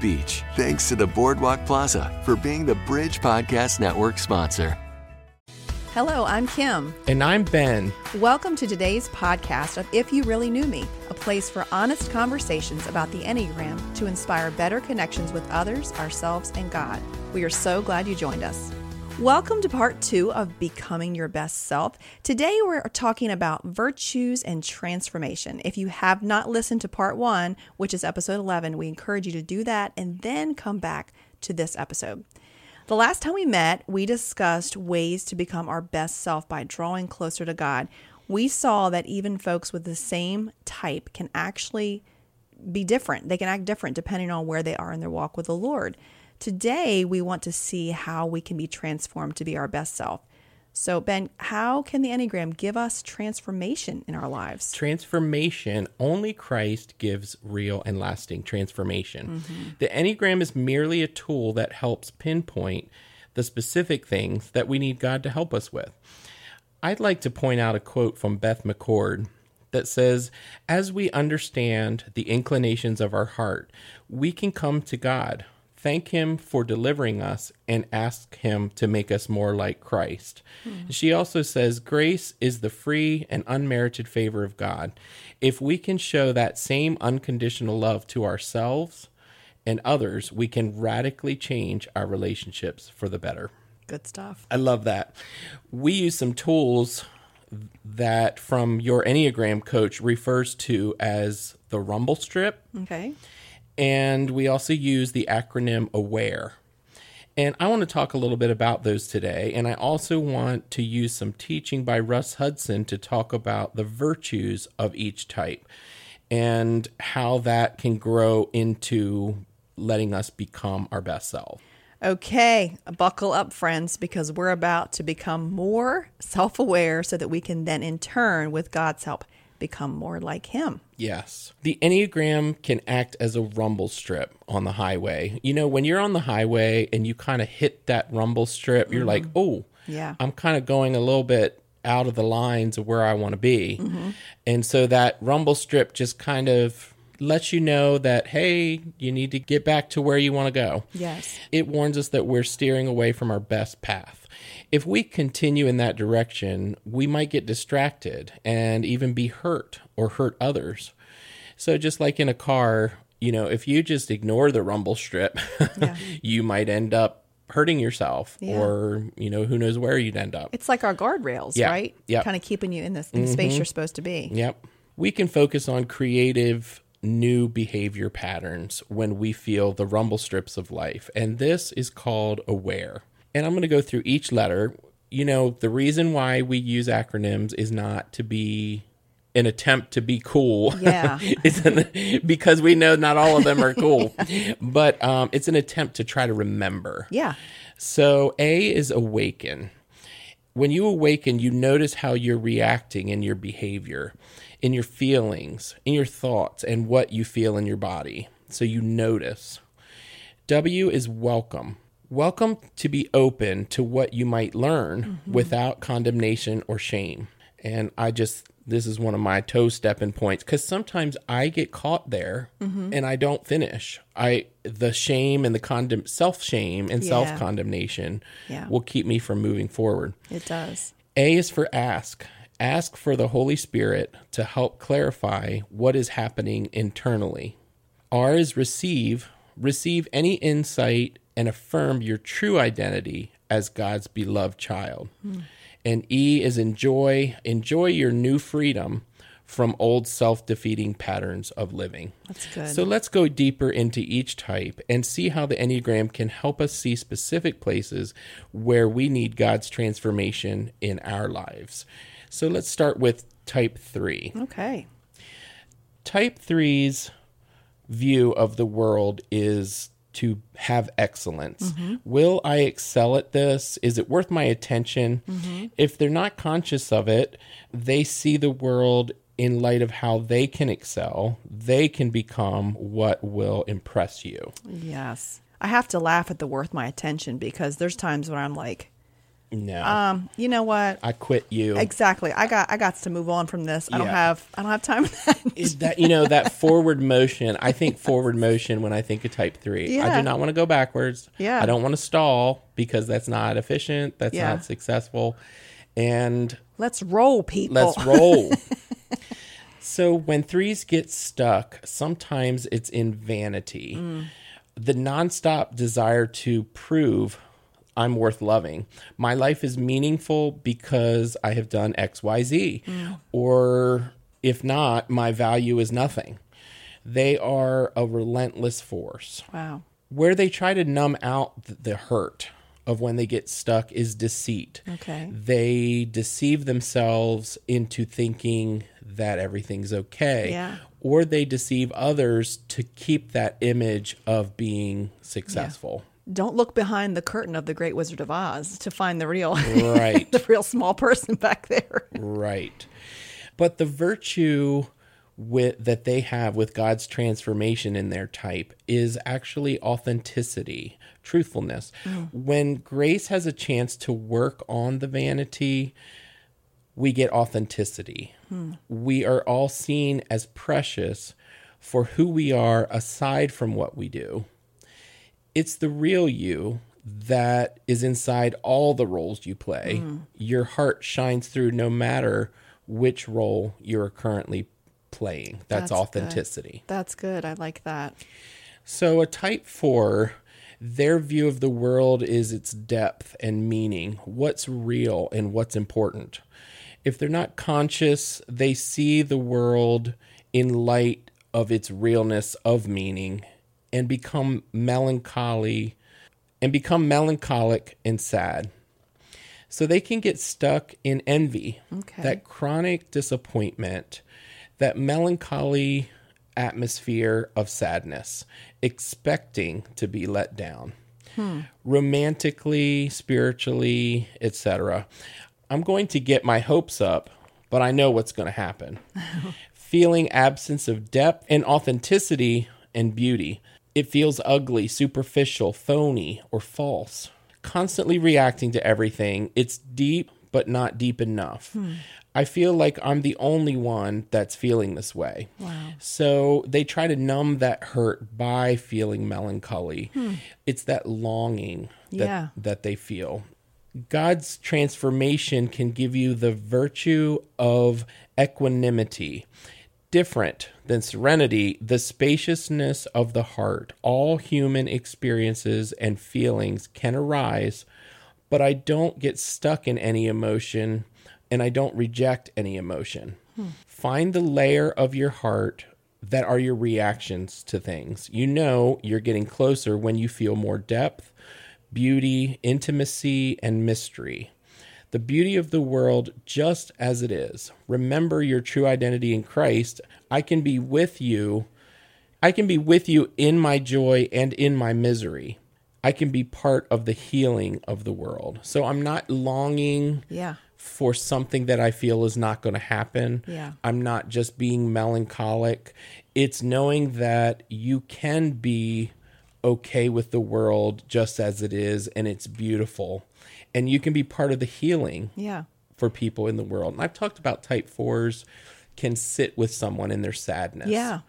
Beach. Thanks to the Boardwalk Plaza for being the Bridge Podcast Network sponsor. Hello, I'm Kim. And I'm Ben. Welcome to today's podcast of If You Really Knew Me, a place for honest conversations about the Enneagram to inspire better connections with others, ourselves, and God. We are so glad you joined us. Welcome to part two of Becoming Your Best Self. Today we're talking about virtues and transformation. If you have not listened to part one, which is episode 11, we encourage you to do that and then come back to this episode. The last time we met, we discussed ways to become our best self by drawing closer to God. We saw that even folks with the same type can actually be different. They can act different depending on where they are in their walk with the Lord. Today, we want to see how we can be transformed to be our best self. So, Ben, how can the Enneagram give us transformation in our lives? Transformation, only Christ gives real and lasting transformation. Mm-hmm. The Enneagram is merely a tool that helps pinpoint the specific things that we need God to help us with. I'd like to point out a quote from Beth McCord that says, As we understand the inclinations of our heart, we can come to God thank Him for delivering us, and ask Him to make us more like Christ. Hmm. She also says, Grace is the free and unmerited favor of God. If we can show that same unconditional love to ourselves and others, we can radically change our relationships for the better. Good stuff. I love that. We use some tools that from your Enneagram coach refers to as the rumble strip. Okay. And we also use the acronym AWARE. And I want to talk a little bit about those today. And I also want to use some teaching by Russ Hudson to talk about the virtues of each type and how that can grow into letting us become our best self. Okay, buckle up, friends, because we're about to become more self aware so that we can then, in turn, with God's help, become more like him. Yes. The Enneagram can act as a rumble strip on the highway. You know, when you're on the highway and you kind of hit that rumble strip, you're mm-hmm. like, oh, yeah. I'm kind of going a little bit out of the lines of where I want to be. Mm-hmm. And so that rumble strip just kind of lets you know that, hey, you need to get back to where you want to go. Yes. It warns us that we're steering away from our best path if we continue in that direction, we might get distracted and even be hurt or hurt others. So, just like in a car, you know, if you just ignore the rumble strip, yeah. you might end up hurting yourself yeah. or, you know, who knows where you'd end up. It's like our guardrails, yeah. right? Yeah. Kind of keeping you in, this, the mm-hmm. space you're supposed to be. Yep. We can focus on creative new behavior patterns when we feel the rumble strips of life. And this is called aware and I'm going to go through each letter. You know, the reason why we use acronyms is not to be an attempt to be cool. Yeah. it's because we know not all of them are cool, yeah. but um, it's an attempt to try to remember. Yeah. So A is awaken. When you awaken, you notice how you're reacting in your behavior, in your feelings, in your thoughts, and what you feel in your body. So you notice. W is welcome welcome to be open to what you might learn mm-hmm. without condemnation or shame. And I just, this is one of my toe stepping points because sometimes I get caught there mm-hmm. and I don't finish. I, the shame and the condemn, self shame and yeah. self condemnation yeah. will keep me from moving forward. It does. A is for ask. Ask for the Holy Spirit to help clarify what is happening internally. R is receive. Receive any insight and affirm your true identity as God's beloved child. Mm. And E is enjoy enjoy your new freedom from old self-defeating patterns of living. That's good. So let's go deeper into each type and see how the Enneagram can help us see specific places where we need God's transformation in our lives. So let's start with type 3. Okay. Type Three's view of the world is to have excellence. Mm-hmm. Will I excel at this? Is it worth my attention? Mm-hmm. If they're not conscious of it, they see the world in light of how they can excel. They can become what will impress you. Yes. I have to laugh at the worth my attention because there's times when I'm like, No. um, you know what? I quit you. Exactly. I got I got to move on from this. I don't Yeah. have I don't have time for that. is that you know that forward motion i think forward motion when i think of type 3 i Yeah. do not want to go backwards Yeah. i don't want to stall because that's not efficient that's Yeah. not successful and Let's roll, people. let's roll so when threes get stuck sometimes it's in vanity the nonstop desire to prove I'm worth loving. My life is meaningful because I have done XYZ. Mm. Or if not, my value is nothing. They are a relentless force. Wow. Where they try to numb out the hurt of when they get stuck is deceit. Okay. They deceive themselves into thinking that everything's okay. Yeah. Or they deceive others to keep that image of being successful. Don't look behind the curtain of the Great Wizard of Oz to find the real Right. the real small person back there. Right. But the virtue with that they have with God's transformation in their type is actually authenticity, truthfulness. Mm. When grace has a chance to work on the vanity, we get authenticity. Hmm. We are all seen as precious for who we are aside from what we do. It's the real you that is inside all the roles you play. Mm-hmm. Your heart shines through no matter which role you're currently playing. That's, That's good. authenticity. That's good. I like that. So, a type four, their view of the world is its depth and meaning, what's real and what's important. If they're not conscious, they see the world in light of its realness of meaning and become melancholy and become melancholic and sad. So they can get stuck in envy, Okay. that chronic disappointment, that melancholy atmosphere of sadness, expecting to be let down. Hmm. Romantically, spiritually, etc. I'm going to get my hopes up, but I know what's going to happen. Feeling absence of depth and authenticity and beauty. It feels ugly, superficial, phony, or false. Constantly reacting to everything. It's deep, but not deep enough. Hmm. I feel like I'm the only one that's feeling this way. Wow. So they try to numb that hurt by feeling melancholy. Hmm. It's that longing that, Yeah. that they feel. God's transformation can give you the virtue of equanimity. Different than serenity, the spaciousness of the heart. All human experiences and feelings can arise, but I don't get stuck in any emotion and I don't reject any emotion. Find the layer of your heart that are your reactions to things. You know you're getting closer when you feel more depth, beauty, intimacy, and mystery. The beauty of the world just as it is. Remember your true identity in Christ. I can be with you. I can be with you in my joy and in my misery. I can be part of the healing of the world. So I'm not longing Yeah. for something that I feel is not going to happen. Yeah. I'm not just being melancholic. It's knowing that you can be okay with the world just as it is and it's beautiful. And you can be part of the healing Yeah. for people in the world. And I've talked about type fours can sit with someone in their sadness. Yeah.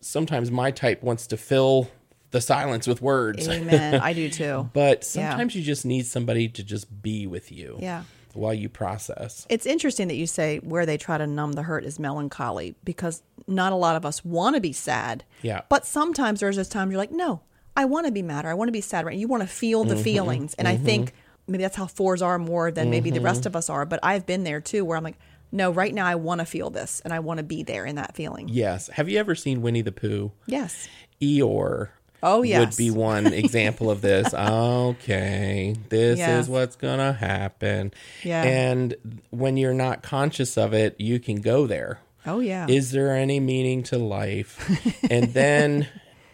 Sometimes my type wants to fill the silence with words. Amen. I do too. But sometimes you just need somebody to just be with you Yeah. while you process. It's interesting that you say where they try to numb the hurt is melancholy because not a lot of us want to be sad. Yeah. But sometimes there's this time you're like, no, I want to be mad or I want to be sad. Right? You want to feel Mm-hmm. the feelings. And I think maybe that's how fours are more than maybe the Mm-hmm. rest of us are. But I've been there too where I'm like, no, right now I want to feel this and I want to be there in that feeling. Yes. Have you ever seen Winnie the Pooh? Yes. Eeyore. Oh, Would be one example of this. Okay, this Yeah. is what's gonna happen. Yeah. And when you're not conscious of it, you can go there. Oh, yeah. Is there any meaning to life? and then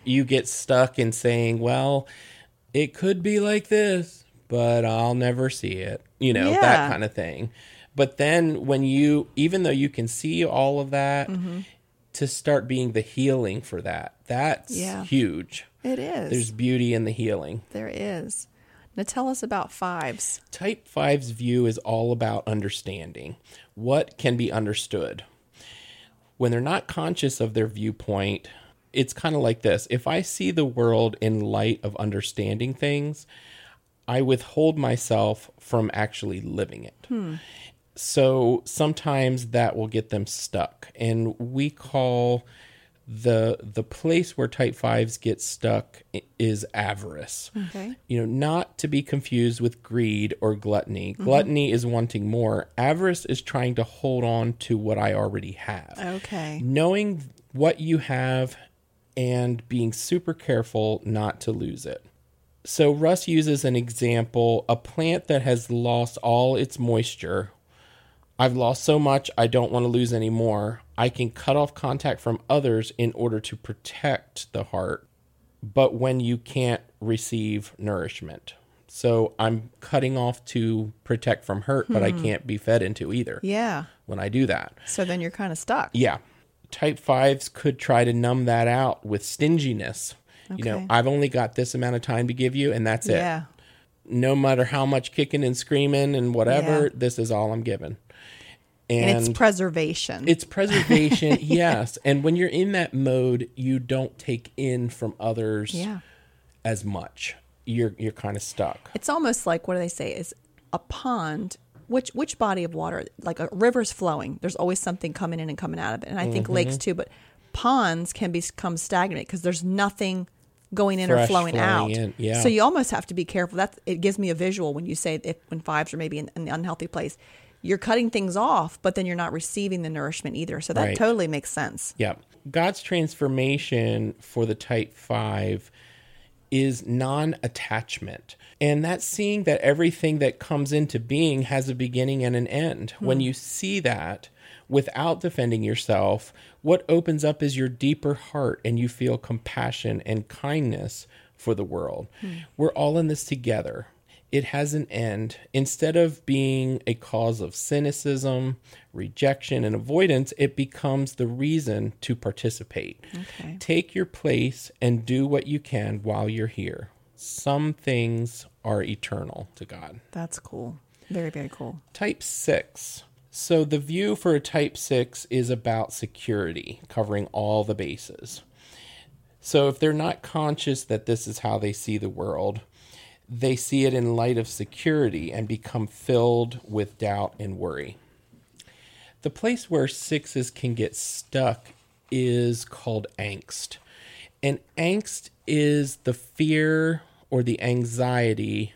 you get stuck in saying, well, it could be like this, but I'll never see it. You know, Yeah. that kind of thing. But then when you, even though you can see all of that, Mm-hmm. to start being the healing for that, that's Yeah. huge. it is. There's beauty in the healing. there is. Now tell us about fives. Type 5's view is all about understanding what can be understood. When they're not conscious of their viewpoint, it's kind of like this. If I see the world in light of understanding things, I withhold myself from actually living it. Hmm. So sometimes that will get them stuck. And we call the the place where type 5s get stuck is avarice Okay. you know, not to be confused with greed or gluttony. Mm-hmm. Gluttony is wanting more. Avarice is trying to hold on to what I already have. Okay. Knowing what you have and being super careful not to lose it. So, Russ uses an example a plant that has lost all its moisture. I've lost so much, I don't want to lose any more. I can cut off contact from others in order to protect the heart but when you can't receive nourishment. So I'm cutting off to protect from hurt, but I hmm. can't be fed into either Yeah. when I do that. So then you're kind of stuck. Yeah. Type 5s could try to numb that out with stinginess. You know, I've only got this amount of time to give you, and that's it. Yeah. No matter how much kicking and screaming and whatever, Yeah. this is all I'm given. And, And, it's preservation. it's preservation, yes. And when you're in that mode, you don't take in from others yeah. as much. You're you're kind of stuck. It's almost like what do they say is a pond. Which which body of water? Like a river's flowing. There's always something coming in and coming out of it, and I think Mm-hmm. lakes too. But ponds can become stagnant because there's nothing going in or flowing, flowing out. in, yeah. So you almost have to be careful. That it gives me a visual when you say if when fives are maybe in, in the unhealthy place, you're cutting things off, but then you're not receiving the nourishment either. So that Right. totally makes sense. Yeah. God's transformation for the type 5 is non-attachment. And that's seeing that everything that comes into being has a beginning and an end. When hmm. you see that without defending yourself, what opens up is your deeper heart and you feel compassion and kindness for the world. Hmm. We're all in this together. It has an end. Instead of being a cause of cynicism, rejection, and avoidance, it becomes the reason to participate. Okay. Take your place and do what you can while you're here. Some things are eternal to God. That's cool. Very very cool. Type 6. So the view for a type 6 is about security, covering all the bases. So if they're not conscious that this is how they see the world, they see it in light of security and become filled with doubt and worry. The place where sixes can get stuck is called angst. And angst is the fear or the anxiety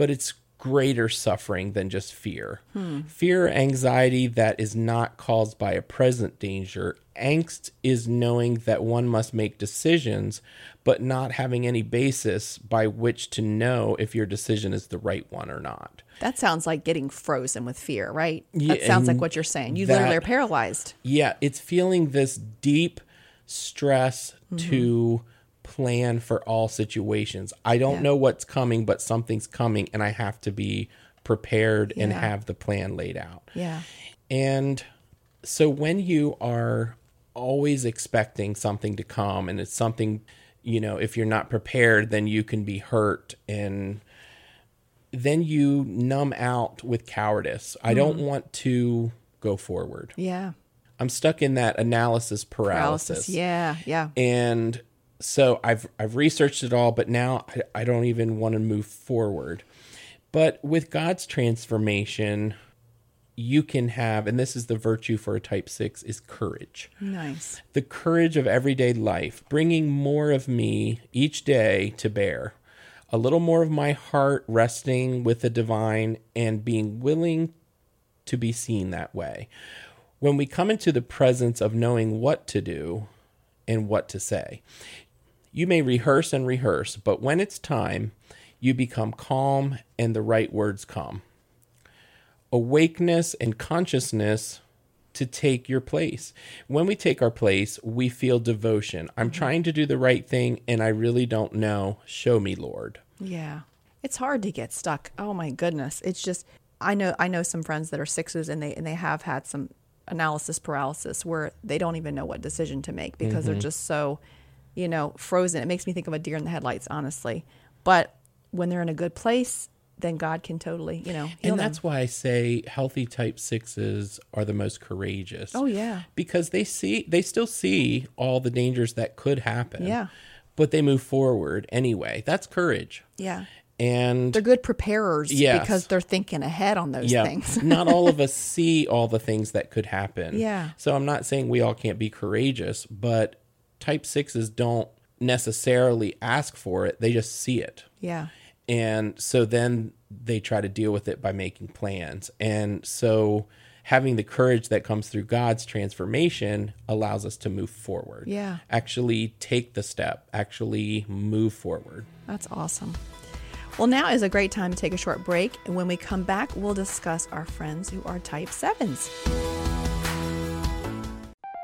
but it's greater suffering than just fear. Fear, anxiety that is not caused by a present danger. Angst is knowing that one must make decisions, but not having any basis by which to know if your decision is the right one or not. That sounds like getting frozen with fear, right? Yeah, that sounds like what you're saying. You that- literally are paralyzed. Yeah, it's feeling this deep stress to plan for all situations. I don't Yeah. know what's coming, but something's coming, and I have to be prepared and have the plan laid out. Yeah. And so when you are always expecting something to come and it's something, you know, if you're not prepared, then you can be hurt and then you numb out with cowardice. I don't mm-hmm. want to go forward. Yeah. I'm stuck in that analysis paralysis. Paralysis. Yeah. Yeah. And so I've I've researched it all, but now I, I don't even want to move forward. But with God's transformation, you can have, and this is the virtue for a type six, is courage. Nice. The courage of everyday life, bringing more of me each day to bear, a little more of my heart resting with the divine, and being willing to be seen that way. When we come into the presence of knowing what to do and what to say, you may rehearse and rehearse, but when it's time, you become calm and the right words come. Awakeness and consciousness to take your place. When we take our place, we feel devotion. I'm mm-hmm. trying to do the right thing and I really don't know. Show me, Lord. Yeah. It's hard to get stuck. Oh my goodness. It's just I know I know some friends that are sixes and they and they have had some analysis paralysis where they don't even know what decision to make because they're mm-hmm. just so, you know, frozen. It makes me think of a deer in the headlights, honestly. But when they're in a good place, then God can totally, you know, And them. that's why I say healthy type sixes are the most courageous. Oh yeah. Because they see, they still see all the dangers that could happen. Yeah. But they move forward anyway. That's courage. Yeah. And They're good preparers Yes. because they're thinking ahead on those yeah, things. not all of us see all the things that could happen. Yeah. So I'm not saying we all can't be courageous, but type sixes don't necessarily ask for it. They just see it. yeah. And so then they try to deal with it by making plans. And so having the courage that comes through God's transformation allows us to move forward. Yeah. Actually take the step, actually move forward. That's awesome. Well, now is a great time to take a short break. And when we come back, we'll discuss our friends who are type sevens.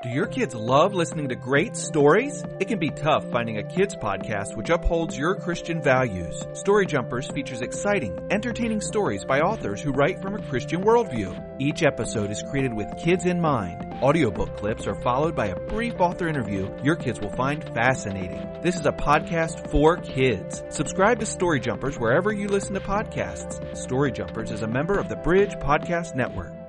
Do your kids love listening to great stories? It can be tough finding a kids podcast which upholds your Christian values. Story Jumpers features exciting, entertaining stories by authors who write from a Christian worldview. Each episode is created with kids in mind. Audiobook clips are followed by a brief author interview your kids will find fascinating. This is a podcast for kids. Subscribe to Story Jumpers wherever you listen to podcasts. Story Jumpers is a member of the Bridge Podcast Network.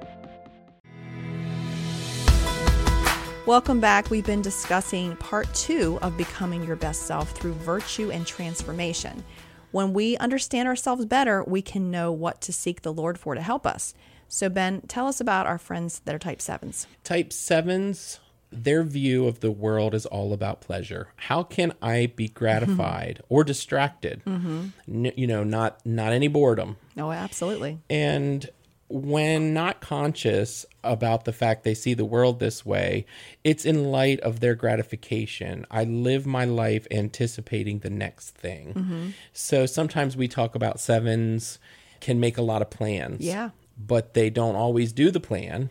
Welcome back. We've been discussing part two of becoming your best self through virtue and transformation. When we understand ourselves better, we can know what to seek the Lord for to help us. So, Ben, tell us about our friends that are type sevens. Type sevens, their view of the world is all about pleasure. How can I be gratified or distracted? Mm-hmm. N- you know, not not any boredom. Oh, absolutely. And when not conscious about the fact they see the world this way, it's in light of their gratification. I live my life anticipating the next thing. Mm-hmm. So sometimes we talk about sevens can make a lot of plans. Yeah. But they don't always do the plan,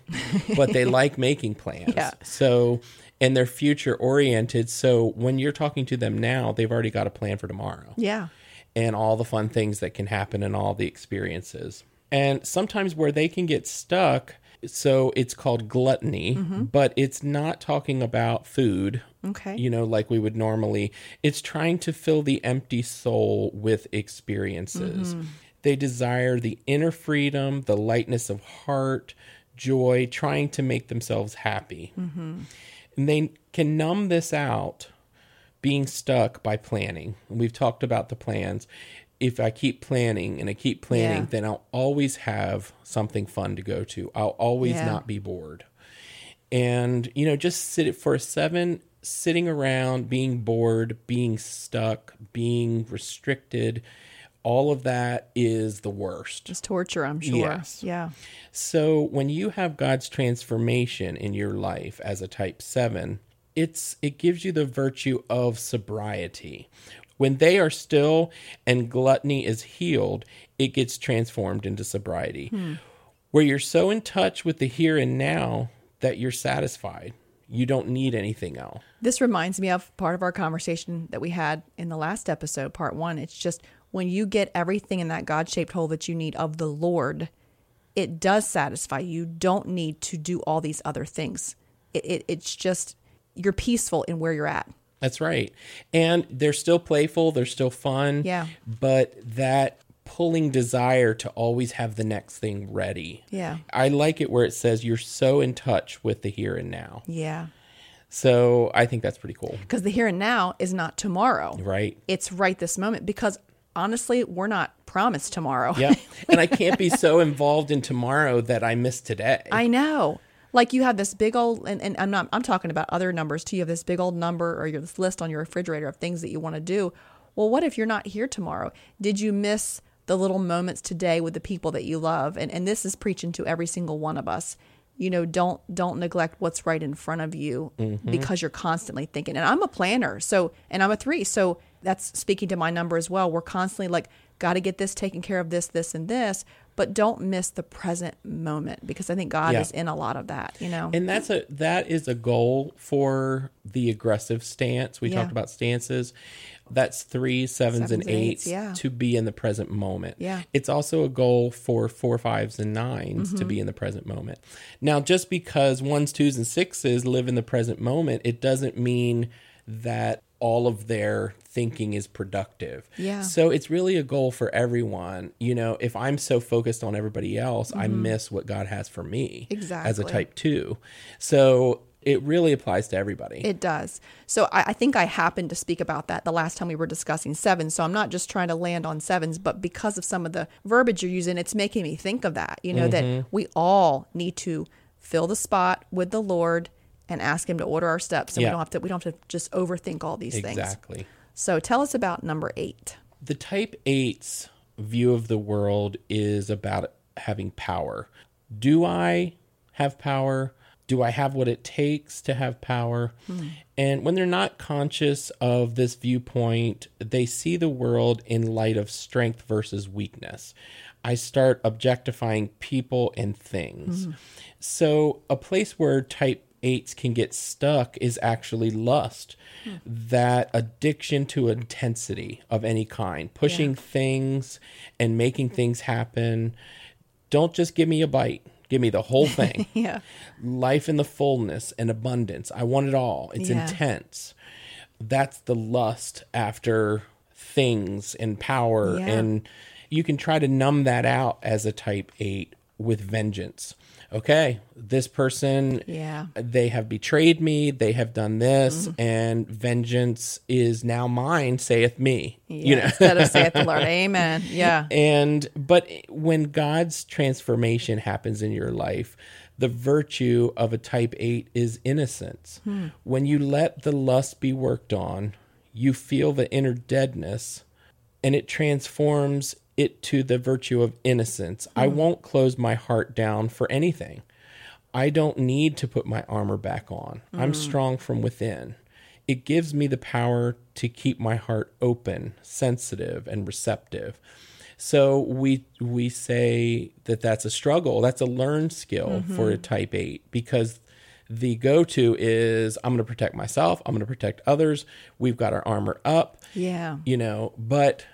but they like making plans. Yeah. So, and they're future oriented. So when you're talking to them now, they've already got a plan for tomorrow Yeah. and all the fun things that can happen and all the experiences. And sometimes where they can get stuck, so it's called gluttony, mm-hmm. but it's not talking about food, Okay. you know, like we would normally. It's trying to fill the empty soul with experiences. Mm-hmm. They desire the inner freedom, the lightness of heart, joy, trying to make themselves happy. Mm-hmm. And they can numb this out being stuck by planning. We've talked about the plans. If I keep planning and I keep planning, Yeah. then I'll always have something fun to go to. I'll always Yeah. not be bored. And, you know, just sit it for a seven, sitting around, being bored, being stuck, being restricted, all of that is the worst. It's torture, I'm sure. Yes. Yeah. So when you have God's transformation in your life as a type 7, it's it gives you the virtue of sobriety. When they are still and gluttony is healed, it gets transformed into sobriety. Hmm. Where you're so in touch with the here and now that you're satisfied. You don't need anything else. This reminds me of part of our conversation that we had in the last episode, part one. It's just when you get everything in that God shaped hole that you need of the Lord, it does satisfy. You don't need to do all these other things. It, it, it's just, you're peaceful in where you're at. That's right. And they're still playful, they're still fun. Yeah. But that pulling desire to always have the next thing ready. Yeah. I like it where it says you're so in touch with the here and now. Yeah. So I think that's pretty cool, Because the here and now is not tomorrow. right? It's right this moment. Because honestly, we're not promised tomorrow. Yeah. and I can't be so involved in tomorrow that I miss today. I know. Like you have this big old, and, and I'm not, I'm talking about other numbers too. You have this big old number or your this list on your refrigerator of things that you want to do. Well, what if you're not here tomorrow? Did you miss the little moments today with the people that you love? And and this is preaching to every single one of us. You know, don't don't neglect what's right in front of you mm-hmm. because you're constantly thinking. And I'm a planner, so and I'm a three, so that's speaking to my number as well. We're constantly like, got to get this taken care of, this, this, and this. But don't miss the present moment because I think God Yeah. is in a lot of that, you know? And that's a that is a goal for the aggressive stance. We Yeah. talked about stances. That's three, sevens, Sevens and eights, eights yeah. to be in the present moment. Yeah. It's also a goal for four, fives, and 9s to Mm-hmm. be in the present moment. Now, just because ones, twos, and sixes live in the present moment, it doesn't mean that all of their thinking is productive. Yeah. So it's really a goal for everyone. You know, if I'm so focused on everybody else, I miss what God has for me Exactly. as a Mm-hmm. Type two. So it really applies to everybody. It does. So I, I think I happened to speak about that the last time we were discussing sevens. So I'm not just trying to land on sevens, but because of some of the verbiage you're using, it's making me think of that. You know, that we all need to fill the spot with the Lord and ask Him to order our steps, so Yeah. we don't have to. We don't have to just overthink all these things. exactly. So tell us about number eight. The type eight's view of the world is about having power. Do I have power? Do I have what it takes to have power? Hmm. And when they're not conscious of this viewpoint, they see the world in light of strength versus weakness. I start objectifying people and things. Hmm. So, a place where type eights can get stuck is actually lust, that addiction to intensity of any kind, pushing things and making things happen. Don't just give me a bite, give me the whole thing. Yeah. Life in the fullness and abundance. I want it all. It's Yeah. intense. That's the lust after things and power. Yeah. And you can try to numb that out as a type eight with vengeance. Okay, this person, Yeah. they have betrayed me, they have done this, Mm-hmm. and vengeance is now mine, saith me. Yeah. You know, Instead of saith the Lord, Amen. Yeah. and but when God's transformation happens in your life, the virtue of a type 8 is innocence. When you let the lust be worked on, you feel the inner deadness and it transforms it to the virtue of innocence. I hmm. won't close my heart down for anything. I don't need to put my armor back on. I'm hmm. strong from within. It gives me the power to keep my heart open, sensitive, and receptive. So we we say that that's a struggle. That's a learned skill for mm-hmm. a type 8 because the go-to is I'm going to protect myself, I'm going to protect others. We've got our armor up Yeah. you know but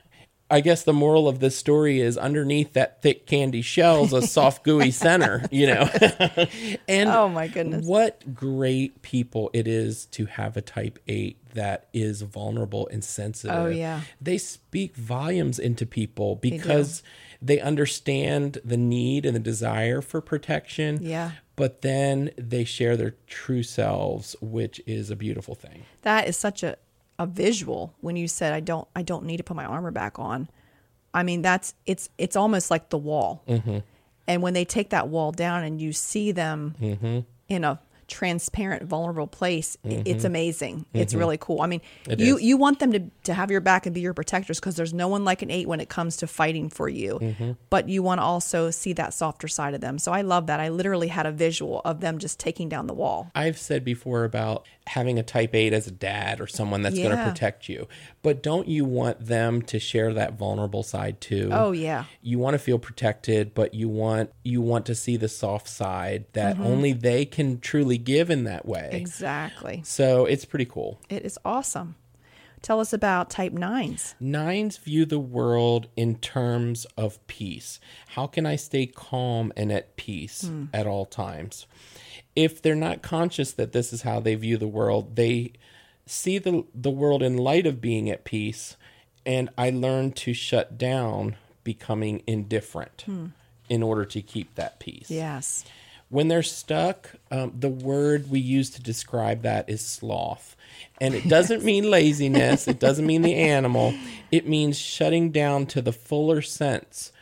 i guess the moral of this story is underneath that thick candy shell's a soft gooey center you know and Oh, my goodness. what great people it is to have a type 8 that is vulnerable and sensitive Oh, yeah. they speak volumes into people because they understand the need and the desire for protection Yeah. but then they share their true selves which is a beautiful thing that is such a, a visual when you said I don't I don't need to put my armor back on. I mean that's it's it's almost like the wall. Mm-hmm. And when they take that wall down and you see them Mm-hmm. in a transparent vulnerable place i- it's amazing it's really cool i mean you is. you want them to, to have your back and be your protectors because there's no one like an eight when it comes to fighting for you Mm-hmm. but you want to also see that softer side of them so i love that i literally had a visual of them just taking down the wall I've said before about having a type 8 as a dad or someone that's going to protect you. But don't you want them to share that vulnerable side too? oh yeah You want to feel protected, but you want you want to see the soft side that Mm-hmm. only they can truly give in that way. exactly So it's pretty cool. It is awesome. Tell us about type nines. Nines view the world in terms of peace. How can I stay calm and at peace hmm. at all times? If they're not conscious that this is how they view the world, they see the, the world in light of being at peace. And I learned to shut down becoming indifferent hmm. in order to keep that peace. Yes. When they're stuck, um, the word we use to describe that is sloth. And it doesn't mean laziness, it doesn't mean the animal. It means shutting down to the fuller sense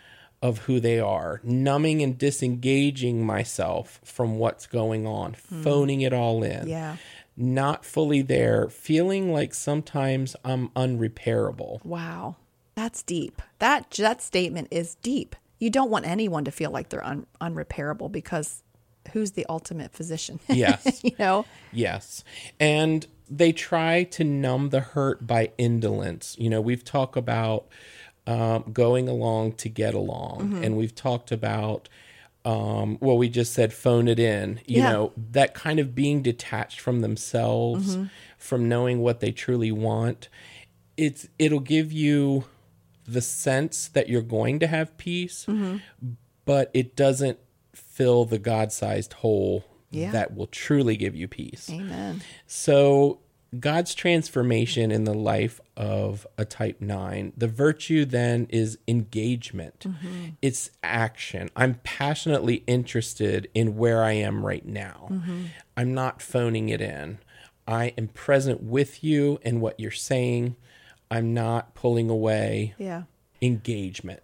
of who they are, numbing and disengaging myself from what's going on, phoning it all in. Yeah. Not fully there, feeling like sometimes I'm unrepairable. Wow. That's deep. That that statement is deep. You don't want anyone to feel like they're un, unrepairable because who's the ultimate physician? Yes. you know? Yes. And they try to numb the hurt by indolence. You know, we've talked about um, going along to get along, and we've talked about, um, well, we just said phone it in. You Yeah. know, that kind of being detached from themselves, from knowing what they truly want. It's it'll give you the sense that you're going to have peace, but it doesn't fill the God-sized hole Yeah. that will truly give you peace. Amen. So, God's transformation in the life of a type 9, the virtue then is engagement. Mm-hmm. It's action. I'm passionately interested in where I am right now. Mm-hmm. I'm not phoning it in. I am present with you and what you're saying. I'm not pulling away. Yeah. Engagement.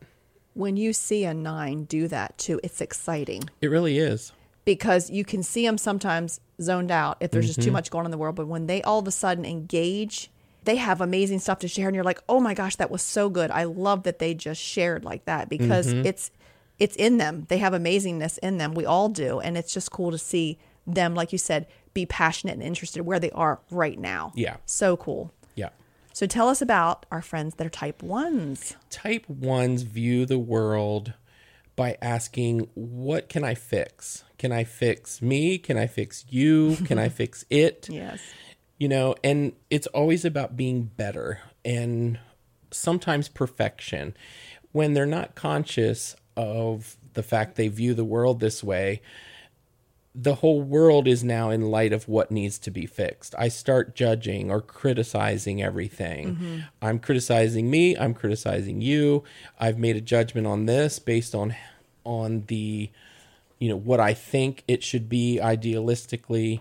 When you see a nine do that too, it's exciting It really is. because you can see them sometimes zoned out if there's Mm-hmm. just too much going on in the world. But when they all of a sudden engage, they have amazing stuff to share, and you're like, "Oh my gosh, that was so good! I love that they just shared like that because Mm-hmm. it's it's in them. They have amazingness in them. We all do, and it's just cool to see them, like you said, be passionate and interested where they are right now. Yeah. so cool. So tell us about our friends that are type ones. type ones view the world by asking, What can I fix? Can I fix me? Can I fix you? Can I fix it? Yes. You know, and it's always about being better and sometimes perfection. When they're not conscious of the fact they view the world this way, the whole world is now in light of what needs to be fixed. I start judging or criticizing everything. Mm-hmm. I'm criticizing me, I'm criticizing you. I've made a judgment on this based on on the you know what I think it should be idealistically.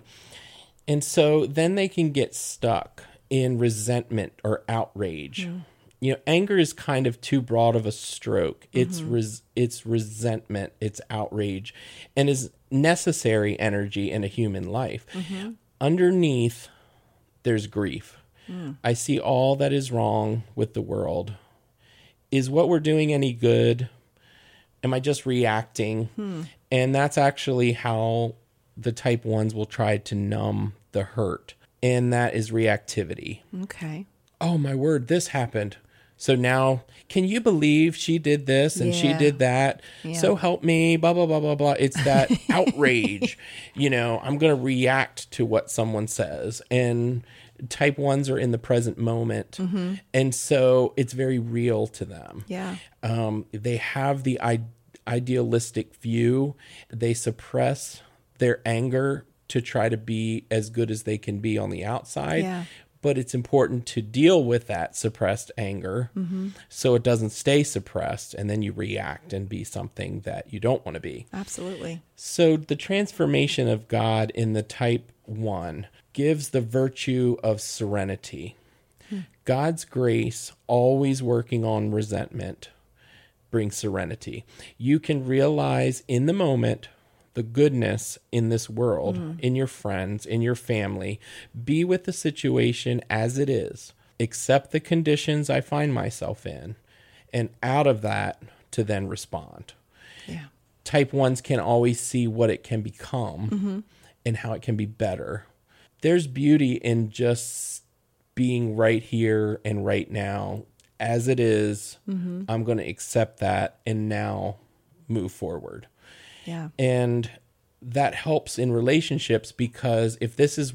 And so then they can get stuck in resentment or outrage. Mm. You know, anger is kind of too broad of a stroke. It's mm-hmm. res- it's resentment, it's outrage, and is necessary energy in a human life. Mm-hmm. Underneath, there's grief. Mm. I see all that is wrong with the world. Is what we're doing any good? Am I just reacting? Hmm. And that's actually how the type ones will try to numb the hurt. And that is reactivity. Okay. Oh my word, this happened. So now, can you believe she did this and she did that? Yeah. So help me, blah, blah, blah, blah, blah. It's that outrage. You know, I'm going to react to what someone says. And type ones are in the present moment. And so it's very real to them Yeah. um, they have the I- idealistic view. They suppress their anger to try to be as good as they can be on the outside. Yeah. But it's important to deal with that suppressed anger so it doesn't stay suppressed and then you react and be something that you don't want to be. Absolutely. So the transformation of God in the type 1 gives the virtue of serenity. God's grace, always working on resentment, brings serenity. You can realize in the moment the goodness in this world, in your friends, in your family. Be with the situation as it is, accept the conditions I find myself in, and out of that to then respond Yeah. type ones can always see what it can become and how it can be better. There's beauty in just being right here and right now as it is. I'm going to accept that and now move forward. Yeah. And that helps in relationships because if this is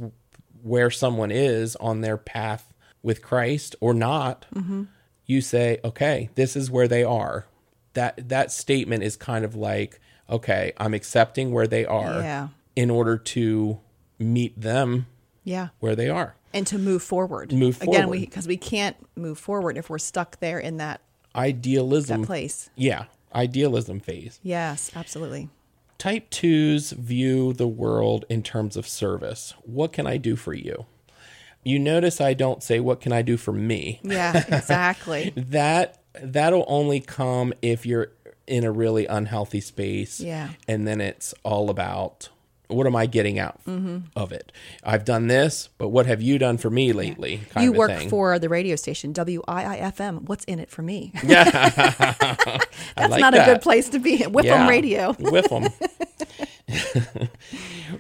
where someone is on their path with Christ or not, mm-hmm. you say, okay, this is where they are. That that statement is kind of like, okay, I'm accepting where they are Yeah. in order to meet them Yeah. where they are. And to move forward. Move Again, forward. we because we can't move forward if we're stuck there in that Idealism. that place. Yeah, idealism phase. Yes, absolutely. Type 2s view the world in terms of service. What can I do for you? You notice I don't say what can I do for me. Yeah, exactly. That that'll only come if you're in a really unhealthy space. Yeah. And then it's all about what am I getting out mm-hmm. of it? I've done this, but what have you done for me lately? Kind you work thing. for the radio station WIIFM. What's in it for me? I That's like not a good place to be. Whipham Yeah, radio. Whip 'em.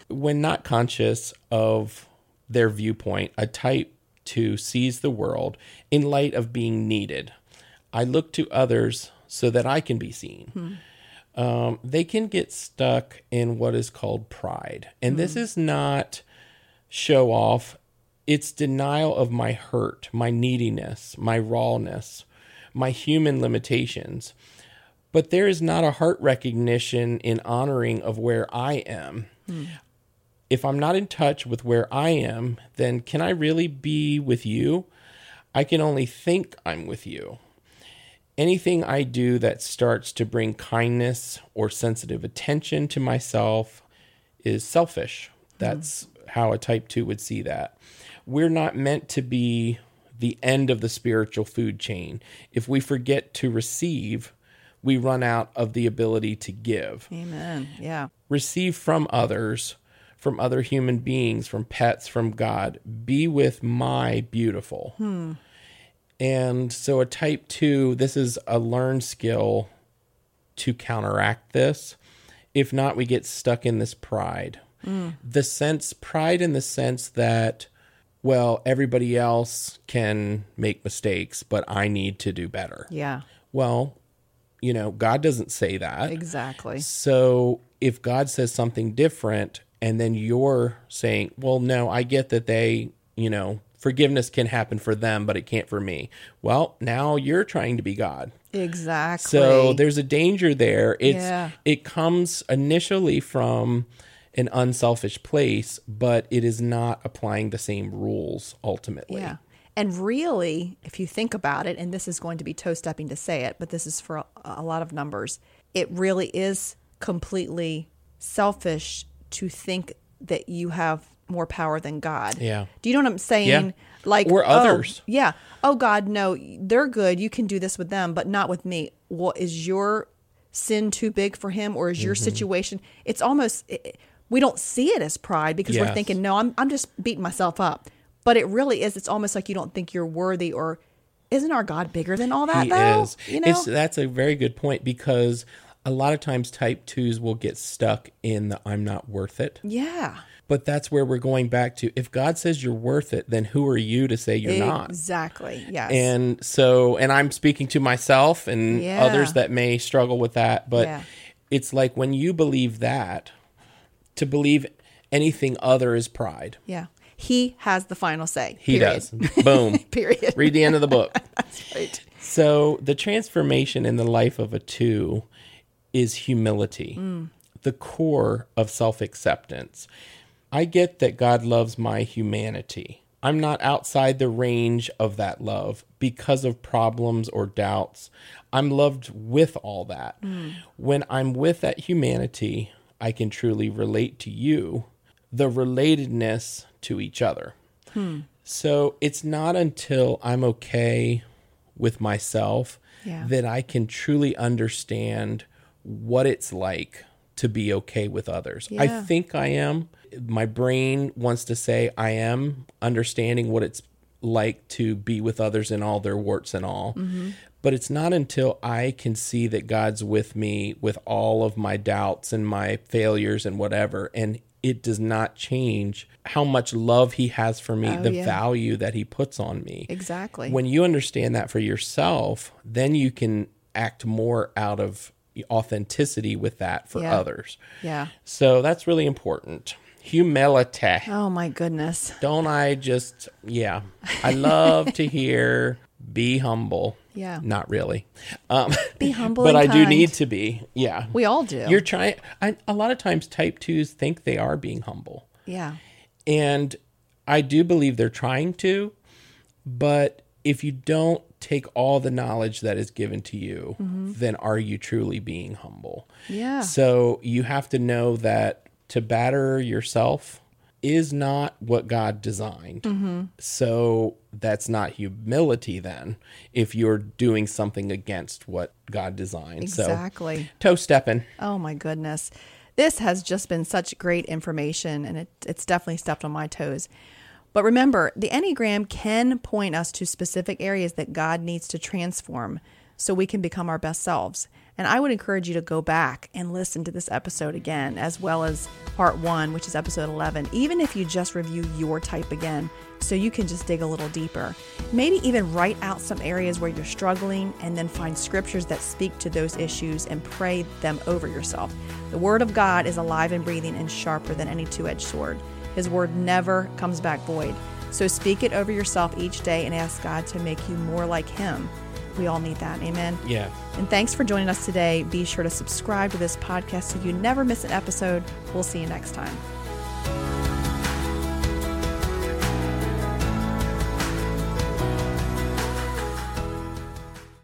when not conscious of their viewpoint, a type 2 sees the world in light of being needed. I look to others so that I can be seen. Hmm. Um, they can get stuck in what is called pride. And this is not show off, it's denial of my hurt, my neediness, my rawness, my human limitations. But there is not a heart recognition in honoring of where I am. If I'm not in touch with where I am, then can I really be with you? I can only think I'm with you. Anything I do that starts to bring kindness or sensitive attention to myself is selfish. That's how a type 2 would see that. We're not meant to be the end of the spiritual food chain. If we forget to receive, we run out of the ability to give Amen. Yeah. receive from others, from other human beings, from pets, from God. Be with my beautiful. Hmm. And so, a type two, this is a learned skill to counteract this. If not, we get stuck in this pride. Mm. The sense, pride in the sense that, well, everybody else can make mistakes, but I need to do better. Yeah. Well, you know, God doesn't say that. Exactly. So if God says something different and then you're saying, well, no, I get that they, you know, forgiveness can happen for them, but it can't for me. Well, now you're trying to be God. Exactly. So there's a danger there. It's Yeah. it comes initially from an unselfish place, but it is not applying the same rules ultimately. Yeah. And really, if you think about it, and this is going to be toe stepping to say it, but this is for a, a lot of numbers, it really is completely selfish to think that you have more power than God. Yeah. Do you know what I'm saying? Yeah. Like Or oh, others. yeah. Oh God, no, they're good. You can do this with them, but not with me. Well, is your sin too big for him, or is your Mm-hmm. situation? It's almost it, we don't see it as pride because we're thinking, no, I'm I'm just beating myself up. But it really is. It's almost like you don't think you're worthy, or isn't our God bigger than all that? he though? is. You know, It's, that's a very good point because a lot of times type twos will get stuck in the I'm not worth it. yeah, But that's where we're going back to. If God says you're worth it, then who are you to say you're not? exactly. Yes. And so, and I'm speaking to myself and Yeah. others that may struggle with that, but Yeah. it's like when you believe that, to believe anything other is pride. yeah, He has the final say. He period. does. Boom. Period. Read the end of the book. That's right. So the transformation in the life of a two is humility, mm. the core of self acceptance. I get that God loves my humanity. I'm not outside the range of that love because of problems or doubts. I'm loved with all that. Mm. When I'm with that humanity, I can truly relate to you, the relatedness to each other. Hmm. So it's not until I'm okay with myself Yeah. that I can truly understand what it's like to be okay with others. I think I am. My brain wants to say I am understanding what it's like to be with others in all their warts and all. Mm-hmm. But it's not until I can see that God's with me with all of my doubts and my failures and whatever. And it does not change how much love He has for me, Oh, the yeah. value that He puts on me. Exactly. When you understand that for yourself, then you can act more out of authenticity with that for Yeah. others. yeah. So that's really important. Humility. Oh my goodness. Don't I just, yeah. I love to hear be humble. Yeah. Not really. Um, Be humble but I do need to be. Yeah. We all do. You're trying, I, a lot of times type twos think they are being humble. yeah. And I do believe they're trying to, but if you don't take all the knowledge that is given to you, then are you truly being humble? Yeah. So you have to know that to batter yourself is not what God designed. So that's not humility then if you're doing something against what God designed. Exactly. So toe stepping. Oh my goodness. This has just been such great information and it, it's definitely stepped on my toes. But remember, the Enneagram can point us to specific areas that God needs to transform. so we can become our best selves. And I would encourage you to go back and listen to this episode again, as well as part one, which is episode 11, even if you just review your type again, so you can just dig a little deeper. Maybe even write out some areas where you're struggling and then find scriptures that speak to those issues and pray them over yourself. The Word of God is alive and breathing and sharper than any two edged sword. His Word never comes back void. So speak it over yourself each day and ask God to make you more like Him. We all need that. Amen. Yeah. And thanks for joining us today. Be sure to subscribe to this podcast so you never miss an episode. We'll see you next time.